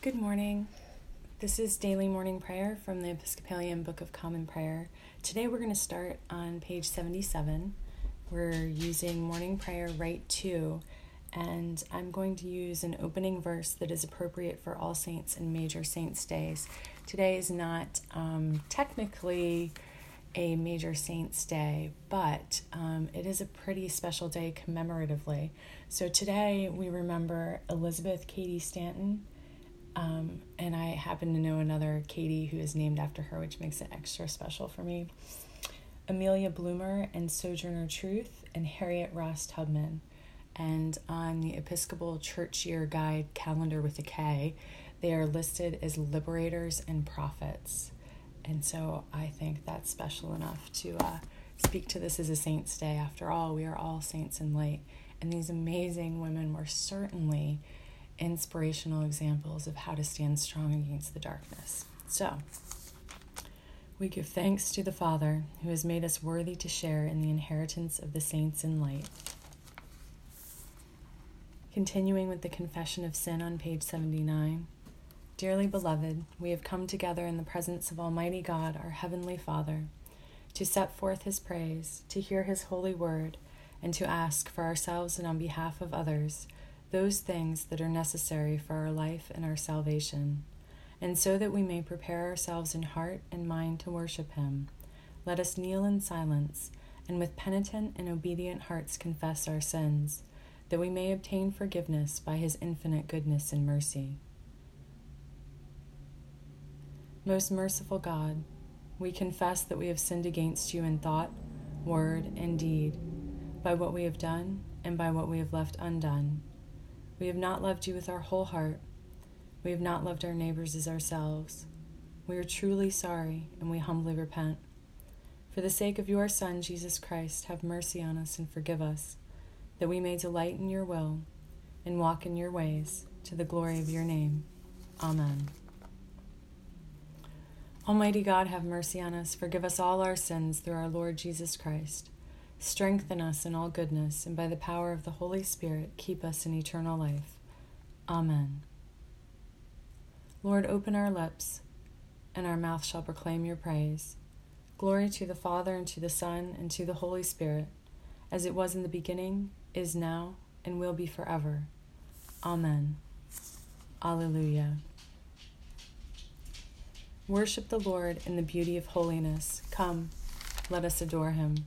Good morning. This is Daily Morning Prayer from the Episcopalian Book of Common Prayer. Today we're going to start on page 77. We're using Morning Prayer Rite 2, and I'm going to use an opening verse that is appropriate for All Saints and Major Saints days. Today is not um, technically a Major Saints Day, but um, it is a pretty special day commemoratively. So today we remember Elizabeth Cady Stanton um, and I happen to know another Katie who is named after her, which makes it extra special for me. Amelia Bloomer and Sojourner Truth and Harriet Ross Tubman. And on the Episcopal Church Year Guide calendar with a K, they are listed as liberators and prophets. And so I think that's special enough to uh, speak to this as a Saints' Day. After all, we are all saints in light. And these amazing women were certainly inspirational examples of how to stand strong against the darkness. So, we give thanks to the Father who has made us worthy to share in the inheritance of the saints in light. Continuing with the confession of sin on page 79. Dearly beloved, we have come together in the presence of Almighty God, our Heavenly Father, to set forth His praise, to hear His holy word, and to ask for ourselves and on behalf of others those things that are necessary for our life and our salvation. And so that we may prepare ourselves in heart and mind to worship Him, let us kneel in silence and with penitent and obedient hearts confess our sins, that we may obtain forgiveness by His infinite goodness and mercy. Most merciful God, we confess that we have sinned against you in thought, word, and deed, by what we have done and by what we have left undone we have not loved you with our whole heart. We have not loved our neighbors as ourselves. We are truly sorry and we humbly repent. For the sake of your Son, Jesus Christ, have mercy on us and forgive us, that we may delight in your will and walk in your ways to the glory of your name. Amen. Almighty God, have mercy on us, forgive us all our sins through our Lord Jesus Christ. Strengthen us in all goodness, and by the power of the Holy Spirit, keep us in eternal life. Amen. Lord, open our lips, and our mouth shall proclaim your praise. Glory to the Father, and to the Son, and to the Holy Spirit, as it was in the beginning, is now, and will be forever. Amen. Alleluia. Worship the Lord in the beauty of holiness. Come, let us adore him.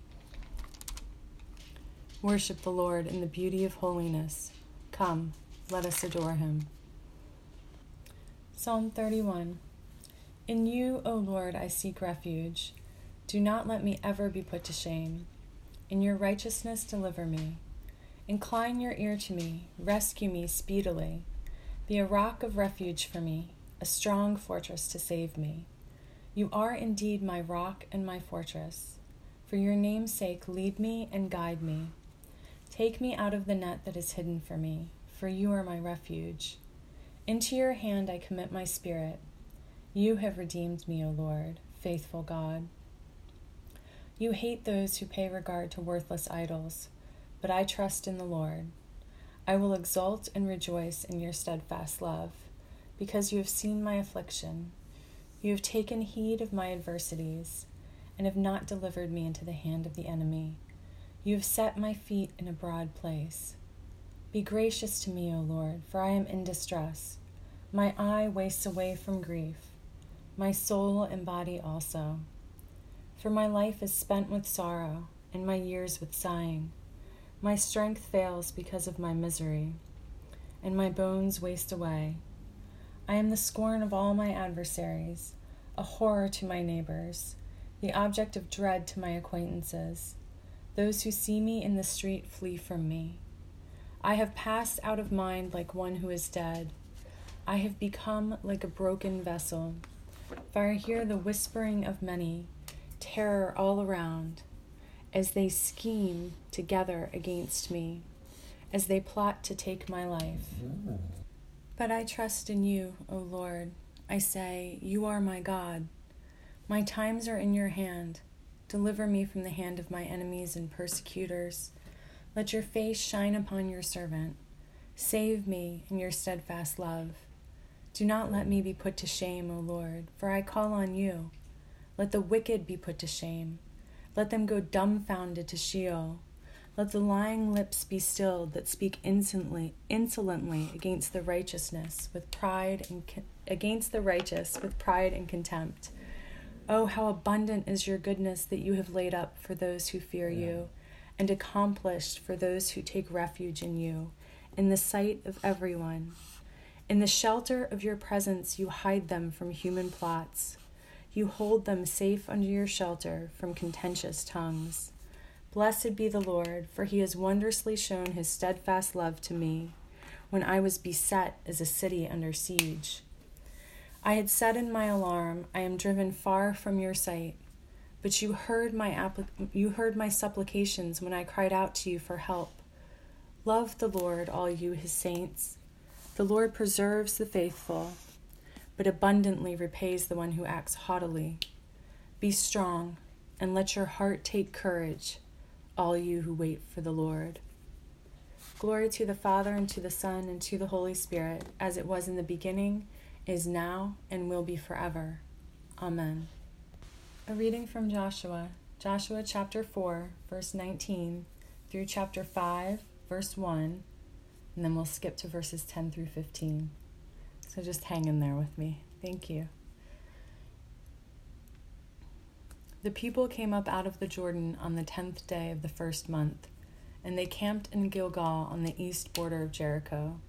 Worship the Lord in the beauty of holiness. Come, let us adore him. Psalm 31 In you, O Lord, I seek refuge. Do not let me ever be put to shame. In your righteousness, deliver me. Incline your ear to me, rescue me speedily. Be a rock of refuge for me, a strong fortress to save me. You are indeed my rock and my fortress. For your name's sake, lead me and guide me. Take me out of the net that is hidden for me, for you are my refuge. Into your hand I commit my spirit. You have redeemed me, O Lord, faithful God. You hate those who pay regard to worthless idols, but I trust in the Lord. I will exult and rejoice in your steadfast love, because you have seen my affliction. You have taken heed of my adversities, and have not delivered me into the hand of the enemy. You have set my feet in a broad place. Be gracious to me, O Lord, for I am in distress. My eye wastes away from grief, my soul and body also. For my life is spent with sorrow, and my years with sighing. My strength fails because of my misery, and my bones waste away. I am the scorn of all my adversaries, a horror to my neighbors, the object of dread to my acquaintances. Those who see me in the street flee from me. I have passed out of mind like one who is dead. I have become like a broken vessel, for I hear the whispering of many, terror all around, as they scheme together against me, as they plot to take my life. But I trust in you, O Lord. I say, You are my God. My times are in your hand. Deliver me from the hand of my enemies and persecutors. Let your face shine upon your servant. Save me in your steadfast love. Do not let me be put to shame, O Lord, for I call on you. Let the wicked be put to shame. Let them go dumbfounded to Sheol. Let the lying lips be stilled that speak insolently, insolently against the righteousness with pride and against the righteous with pride and contempt. Oh, how abundant is your goodness that you have laid up for those who fear you, and accomplished for those who take refuge in you, in the sight of everyone. In the shelter of your presence, you hide them from human plots. You hold them safe under your shelter from contentious tongues. Blessed be the Lord, for he has wondrously shown his steadfast love to me when I was beset as a city under siege. I had said in my alarm, I am driven far from your sight. But you heard my appli- you heard my supplications when I cried out to you for help. Love the Lord, all you his saints. The Lord preserves the faithful, but abundantly repays the one who acts haughtily. Be strong, and let your heart take courage all you who wait for the Lord. Glory to the Father, and to the Son, and to the Holy Spirit, as it was in the beginning, is now, and will be forever. Amen. A reading from Joshua, Joshua chapter 4, verse 19, through chapter 5, verse 1, and then we'll skip to verses 10 through 15. So just hang in there with me. Thank you. The people came up out of the Jordan on the tenth day of the first month, and they camped in Gilgal on the east border of Jericho.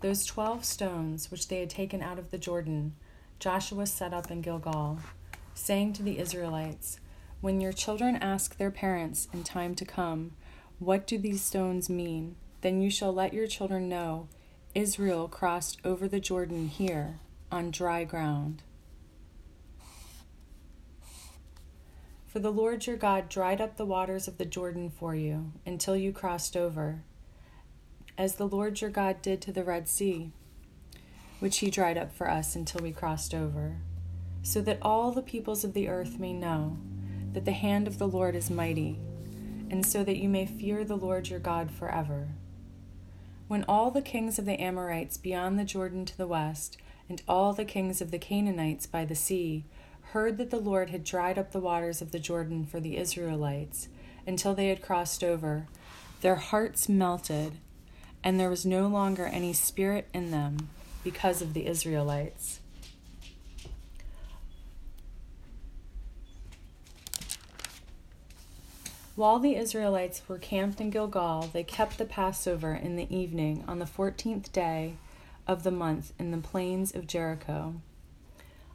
Those twelve stones which they had taken out of the Jordan, Joshua set up in Gilgal, saying to the Israelites, When your children ask their parents in time to come, What do these stones mean? Then you shall let your children know Israel crossed over the Jordan here on dry ground. For the Lord your God dried up the waters of the Jordan for you until you crossed over, as the Lord your God did to the Red Sea, which he dried up for us until we crossed over, so that all the peoples of the earth may know that the hand of the Lord is mighty, and so that you may fear the Lord your God forever. When all the kings of the Amorites beyond the Jordan to the west, and all the kings of the Canaanites by the sea, heard that the Lord had dried up the waters of the Jordan for the Israelites until they had crossed over, their hearts melted, and there was no longer any spirit in them because of the Israelites. While the Israelites were camped in Gilgal, they kept the Passover in the evening on the fourteenth day of the month in the plains of Jericho.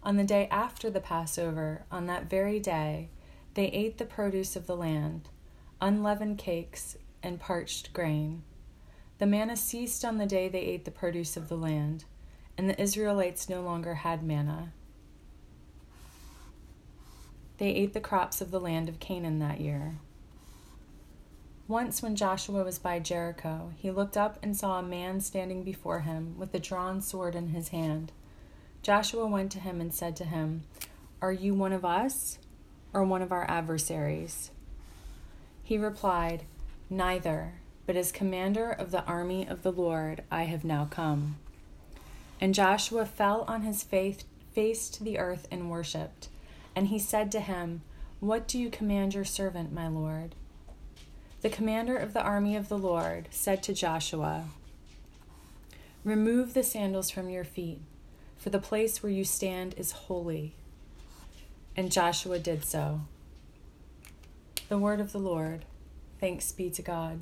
On the day after the Passover, on that very day, they ate the produce of the land, unleavened cakes, and parched grain. The manna ceased on the day they ate the produce of the land, and the Israelites no longer had manna. They ate the crops of the land of Canaan that year. Once, when Joshua was by Jericho, he looked up and saw a man standing before him with a drawn sword in his hand. Joshua went to him and said to him, Are you one of us or one of our adversaries? He replied, Neither, but as commander of the army of the Lord I have now come. And Joshua fell on his face, face to the earth and worshipped. And he said to him, What do you command your servant, my Lord? The commander of the army of the Lord said to Joshua, Remove the sandals from your feet for the place where you stand is holy. And Joshua did so. The word of the Lord. Thanks be to God.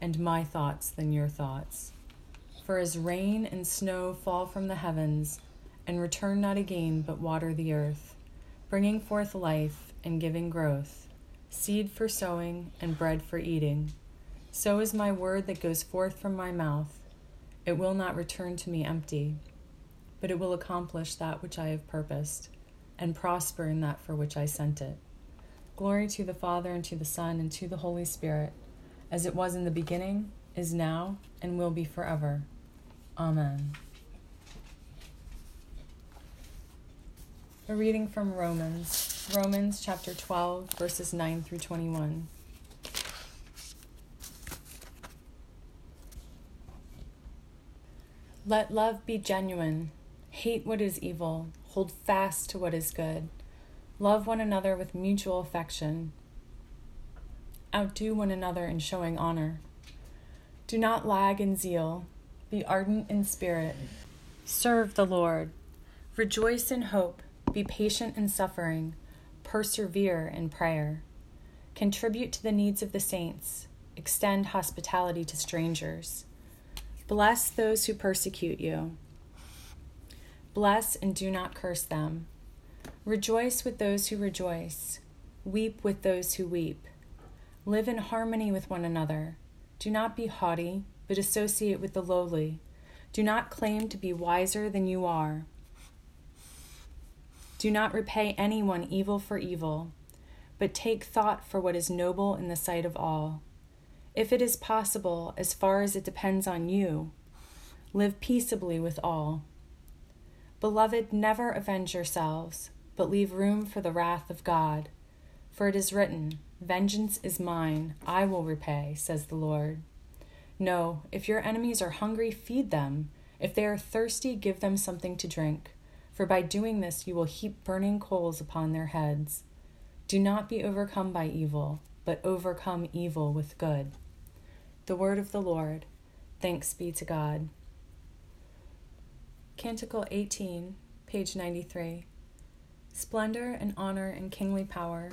and my thoughts than your thoughts. For as rain and snow fall from the heavens, and return not again, but water the earth, bringing forth life and giving growth, seed for sowing and bread for eating, so is my word that goes forth from my mouth. It will not return to me empty, but it will accomplish that which I have purposed, and prosper in that for which I sent it. Glory to the Father, and to the Son, and to the Holy Spirit, as it was in the beginning, is now, and will be forever. Amen. A reading from Romans, Romans chapter 12, verses 9 through 21. Let love be genuine. Hate what is evil. Hold fast to what is good. Love one another with mutual affection. Outdo one another in showing honor. Do not lag in zeal. Be ardent in spirit. Serve the Lord. Rejoice in hope. Be patient in suffering. Persevere in prayer. Contribute to the needs of the saints. Extend hospitality to strangers. Bless those who persecute you. Bless and do not curse them. Rejoice with those who rejoice. Weep with those who weep. Live in harmony with one another. Do not be haughty, but associate with the lowly. Do not claim to be wiser than you are. Do not repay anyone evil for evil, but take thought for what is noble in the sight of all. If it is possible, as far as it depends on you, live peaceably with all. Beloved, never avenge yourselves, but leave room for the wrath of God. For it is written, Vengeance is mine, I will repay, says the Lord. No, if your enemies are hungry, feed them. If they are thirsty, give them something to drink. For by doing this, you will heap burning coals upon their heads. Do not be overcome by evil, but overcome evil with good. The word of the Lord. Thanks be to God. Canticle 18, page 93. Splendor and honor and kingly power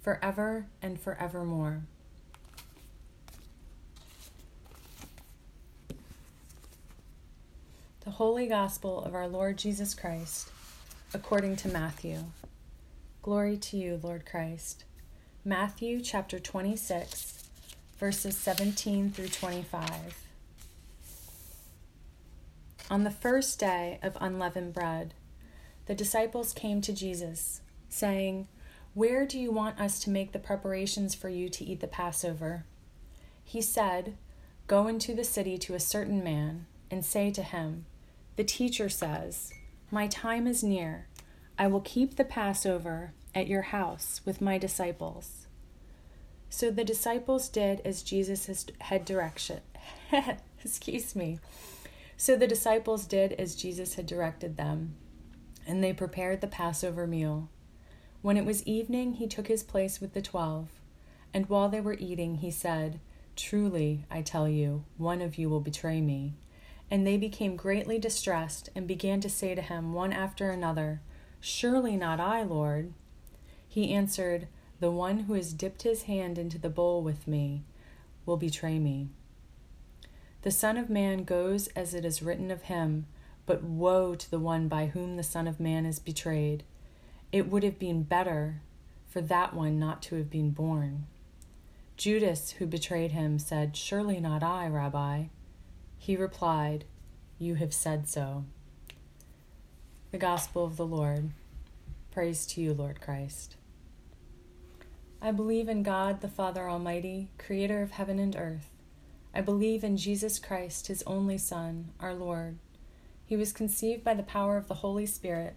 forever and forevermore. The Holy Gospel of our Lord Jesus Christ, according to Matthew. Glory to you, Lord Christ. Matthew chapter 26, verses 17 through 25. On the first day of unleavened bread, the disciples came to Jesus, saying, Where do you want us to make the preparations for you to eat the Passover? He said, Go into the city to a certain man, and say to him, The teacher says, My time is near. I will keep the Passover at your house with my disciples. So the disciples did as Jesus had direction. Excuse me. So the disciples did as Jesus had directed them, and they prepared the Passover meal. When it was evening, he took his place with the twelve, and while they were eating, he said, Truly, I tell you, one of you will betray me. And they became greatly distressed, and began to say to him one after another, Surely not I, Lord. He answered, The one who has dipped his hand into the bowl with me will betray me. The Son of Man goes as it is written of him, but woe to the one by whom the Son of Man is betrayed. It would have been better for that one not to have been born. Judas, who betrayed him, said, Surely not I, Rabbi. He replied, You have said so. The Gospel of the Lord. Praise to you, Lord Christ. I believe in God, the Father Almighty, creator of heaven and earth. I believe in Jesus Christ, his only Son, our Lord. He was conceived by the power of the Holy Spirit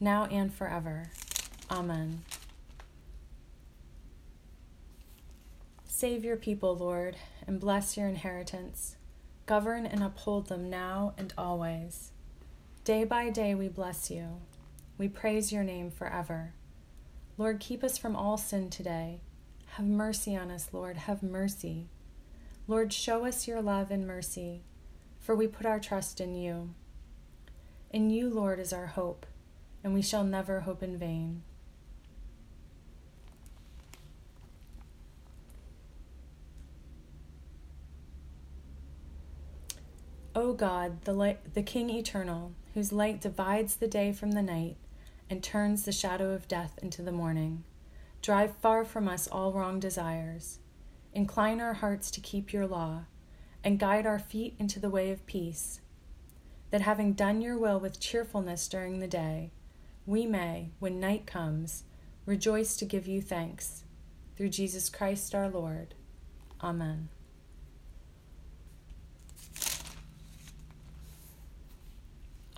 now and forever. Amen. Save your people, Lord, and bless your inheritance. Govern and uphold them now and always. Day by day we bless you. We praise your name forever. Lord, keep us from all sin today. Have mercy on us, Lord, have mercy. Lord, show us your love and mercy, for we put our trust in you. In you, Lord, is our hope, and we shall never hope in vain. O God, the, light, the King eternal, whose light divides the day from the night and turns the shadow of death into the morning, drive far from us all wrong desires. Incline our hearts to keep your law, and guide our feet into the way of peace, that having done your will with cheerfulness during the day, we may, when night comes, rejoice to give you thanks. Through Jesus Christ our Lord. Amen.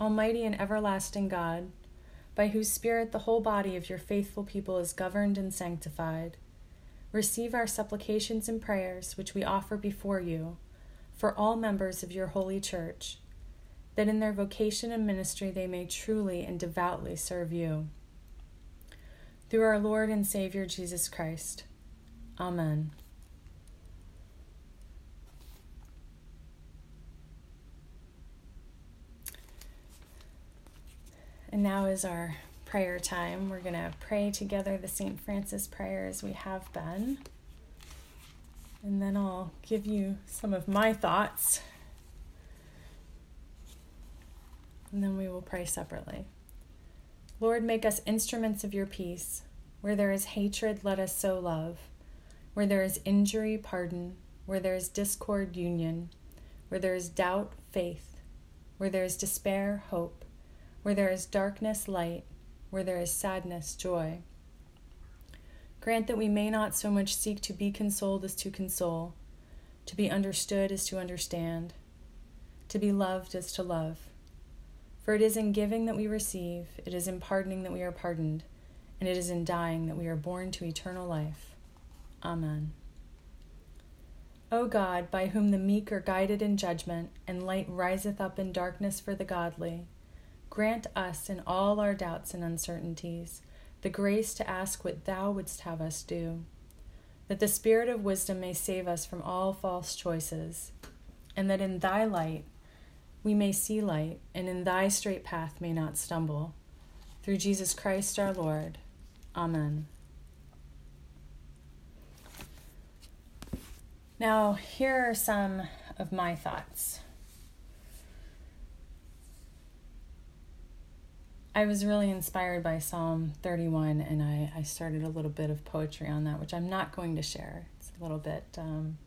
Almighty and everlasting God, by whose Spirit the whole body of your faithful people is governed and sanctified, receive our supplications and prayers which we offer before you for all members of your holy church, that in their vocation and ministry they may truly and devoutly serve you. Through our Lord and Savior Jesus Christ. Amen. And now is our prayer time. We're going to pray together the St. Francis prayer as we have been. And then I'll give you some of my thoughts. And then we will pray separately. Lord, make us instruments of your peace. Where there is hatred, let us sow love. Where there is injury, pardon. Where there is discord, union. Where there is doubt, faith. Where there is despair, hope where there is darkness, light, where there is sadness, joy. Grant that we may not so much seek to be consoled as to console, to be understood as to understand, to be loved as to love. For it is in giving that we receive, it is in pardoning that we are pardoned, and it is in dying that we are born to eternal life. Amen. O God, by whom the meek are guided in judgment, and light riseth up in darkness for the godly, Grant us in all our doubts and uncertainties the grace to ask what Thou wouldst have us do, that the Spirit of wisdom may save us from all false choices, and that in Thy light we may see light, and in Thy straight path may not stumble. Through Jesus Christ our Lord. Amen. Now, here are some of my thoughts. I was really inspired by Psalm 31, and I, I started a little bit of poetry on that, which I'm not going to share. It's a little bit um,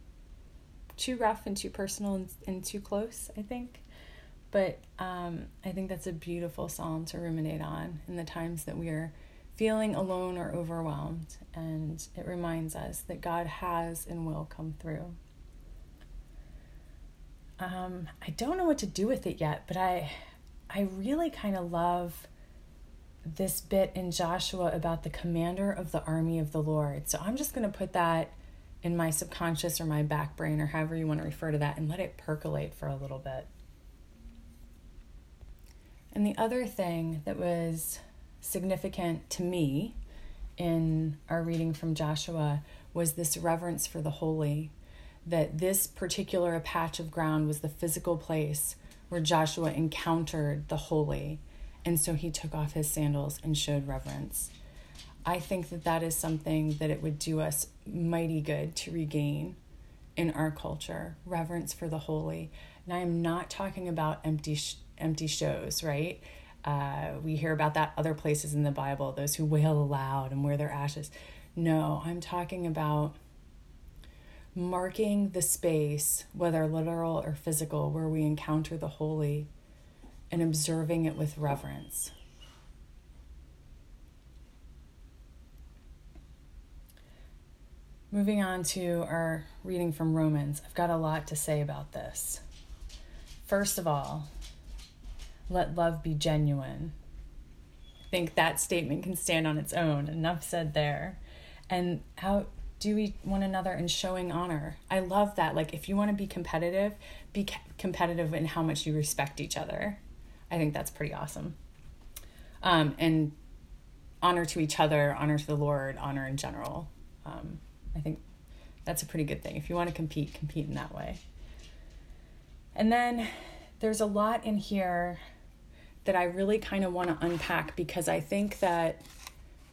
too rough and too personal and, and too close, I think. But um, I think that's a beautiful psalm to ruminate on in the times that we are feeling alone or overwhelmed. And it reminds us that God has and will come through. Um, I don't know what to do with it yet, but I I really kind of love this bit in Joshua about the commander of the army of the Lord. So I'm just going to put that in my subconscious or my back brain or however you want to refer to that and let it percolate for a little bit. And the other thing that was significant to me in our reading from Joshua was this reverence for the holy, that this particular patch of ground was the physical place where Joshua encountered the holy. And so he took off his sandals and showed reverence. I think that that is something that it would do us mighty good to regain in our culture reverence for the holy. And I am not talking about empty empty shows, right? Uh, we hear about that other places in the Bible, those who wail aloud and wear their ashes. No, I'm talking about marking the space, whether literal or physical, where we encounter the holy and observing it with reverence. Moving on to our reading from Romans, I've got a lot to say about this. First of all, let love be genuine. I think that statement can stand on its own. Enough said there. And how do we one another in showing honor? I love that. Like, if you want to be competitive, be competitive in how much you respect each other. I think that's pretty awesome. Um, and honor to each other, honor to the Lord, honor in general. Um, I think that's a pretty good thing. If you want to compete, compete in that way. And then there's a lot in here that I really kind of want to unpack because I think that,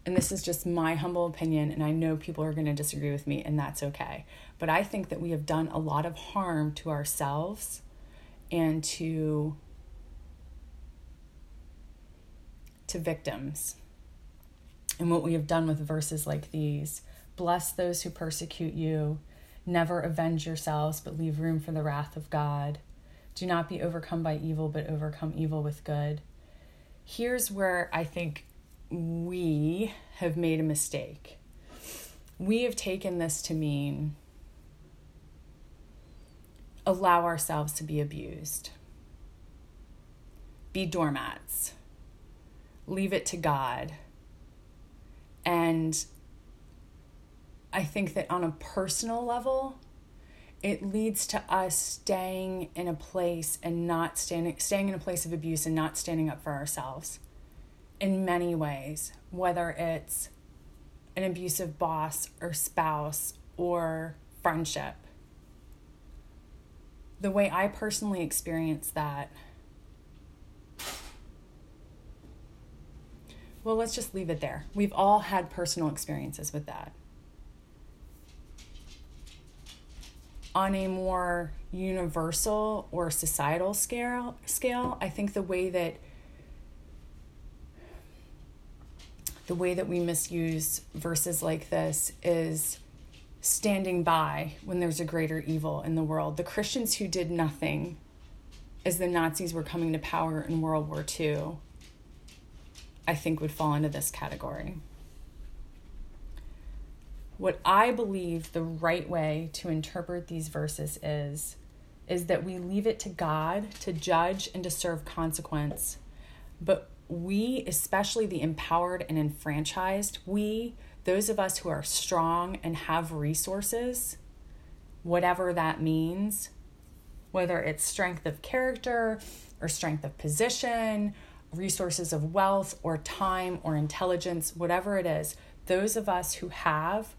and this is just my humble opinion, and I know people are going to disagree with me, and that's okay. But I think that we have done a lot of harm to ourselves and to to victims. And what we have done with verses like these Bless those who persecute you. Never avenge yourselves, but leave room for the wrath of God. Do not be overcome by evil, but overcome evil with good. Here's where I think we have made a mistake. We have taken this to mean allow ourselves to be abused, be doormats, leave it to God. And I think that on a personal level, it leads to us staying in a place and not standing staying in a place of abuse and not standing up for ourselves in many ways whether it's an abusive boss or spouse or friendship. The way i personally experience that well let's just leave it there. We've all had personal experiences with that on a more universal or societal scale scale i think the way that the way that we misuse verses like this is standing by when there's a greater evil in the world. The christians who did nothing as the nazis were coming to power in world war ii i think would fall into this category what I believe the right way to interpret these verses is is that we leave it to God to judge and to serve consequence. But we, especially the empowered and enfranchised, we, those of us who are strong and have resources, whatever that means, whether it's strength of character or strength of position, resources of wealth or time or intelligence, whatever it is, those of us who have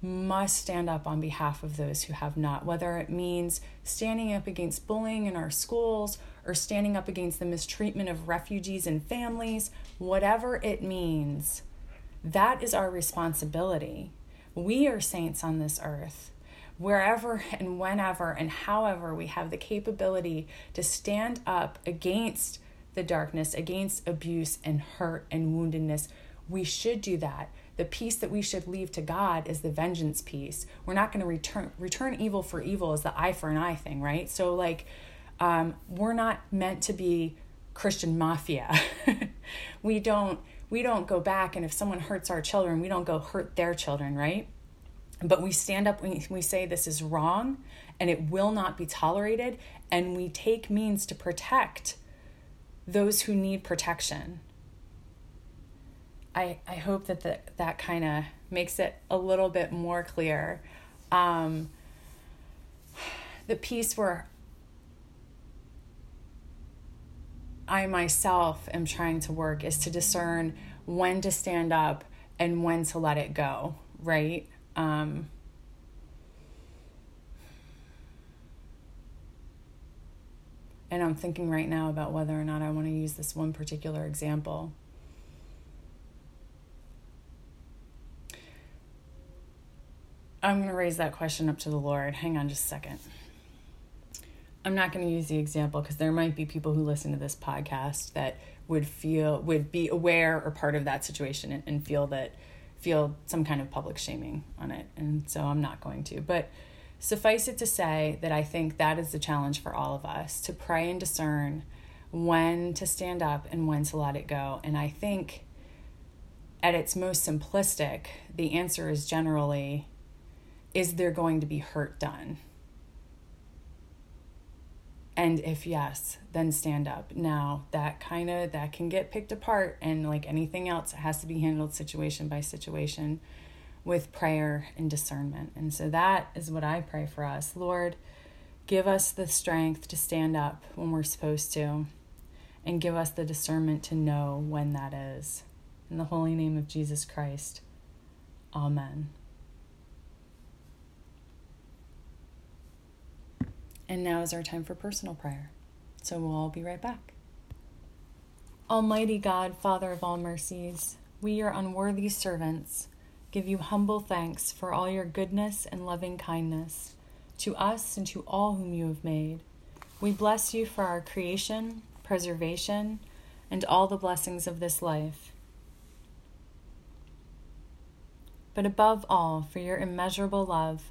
must stand up on behalf of those who have not, whether it means standing up against bullying in our schools or standing up against the mistreatment of refugees and families, whatever it means, that is our responsibility. We are saints on this earth. Wherever and whenever and however we have the capability to stand up against the darkness, against abuse and hurt and woundedness, we should do that the piece that we should leave to God is the vengeance piece. We're not going to return return evil for evil is the eye for an eye thing, right? So like um, we're not meant to be Christian mafia. we don't we don't go back and if someone hurts our children, we don't go hurt their children, right? But we stand up we, we say this is wrong and it will not be tolerated and we take means to protect those who need protection I, I hope that the, that kind of makes it a little bit more clear. Um, the piece where I myself am trying to work is to discern when to stand up and when to let it go, right? Um, and I'm thinking right now about whether or not I want to use this one particular example. I'm going to raise that question up to the Lord. Hang on just a second. I'm not going to use the example because there might be people who listen to this podcast that would feel would be aware or part of that situation and, and feel that feel some kind of public shaming on it. And so I'm not going to. But suffice it to say that I think that is the challenge for all of us to pray and discern when to stand up and when to let it go. And I think at its most simplistic, the answer is generally is there going to be hurt done? And if yes, then stand up. Now, that kind of that can get picked apart and like anything else it has to be handled situation by situation with prayer and discernment. And so that is what I pray for us. Lord, give us the strength to stand up when we're supposed to and give us the discernment to know when that is. In the holy name of Jesus Christ. Amen. And now is our time for personal prayer. So we'll all be right back. Almighty God, Father of all mercies, we, your unworthy servants, give you humble thanks for all your goodness and loving kindness to us and to all whom you have made. We bless you for our creation, preservation, and all the blessings of this life. But above all, for your immeasurable love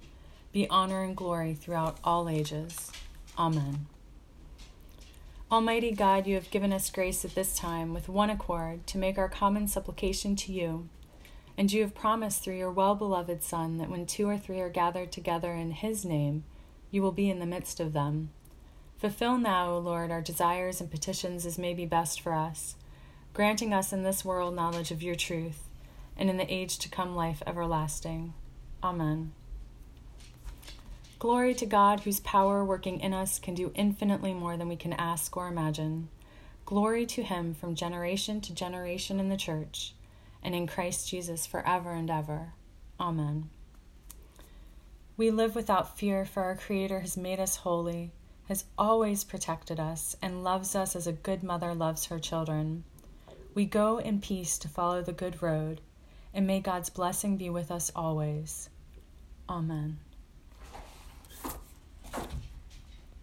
be honor and glory throughout all ages. Amen. Almighty God, you have given us grace at this time with one accord to make our common supplication to you. And you have promised through your well beloved Son that when two or three are gathered together in his name, you will be in the midst of them. Fulfill now, O Lord, our desires and petitions as may be best for us, granting us in this world knowledge of your truth, and in the age to come life everlasting. Amen. Glory to God, whose power working in us can do infinitely more than we can ask or imagine. Glory to him from generation to generation in the church, and in Christ Jesus forever and ever. Amen. We live without fear, for our Creator has made us holy, has always protected us, and loves us as a good mother loves her children. We go in peace to follow the good road, and may God's blessing be with us always. Amen.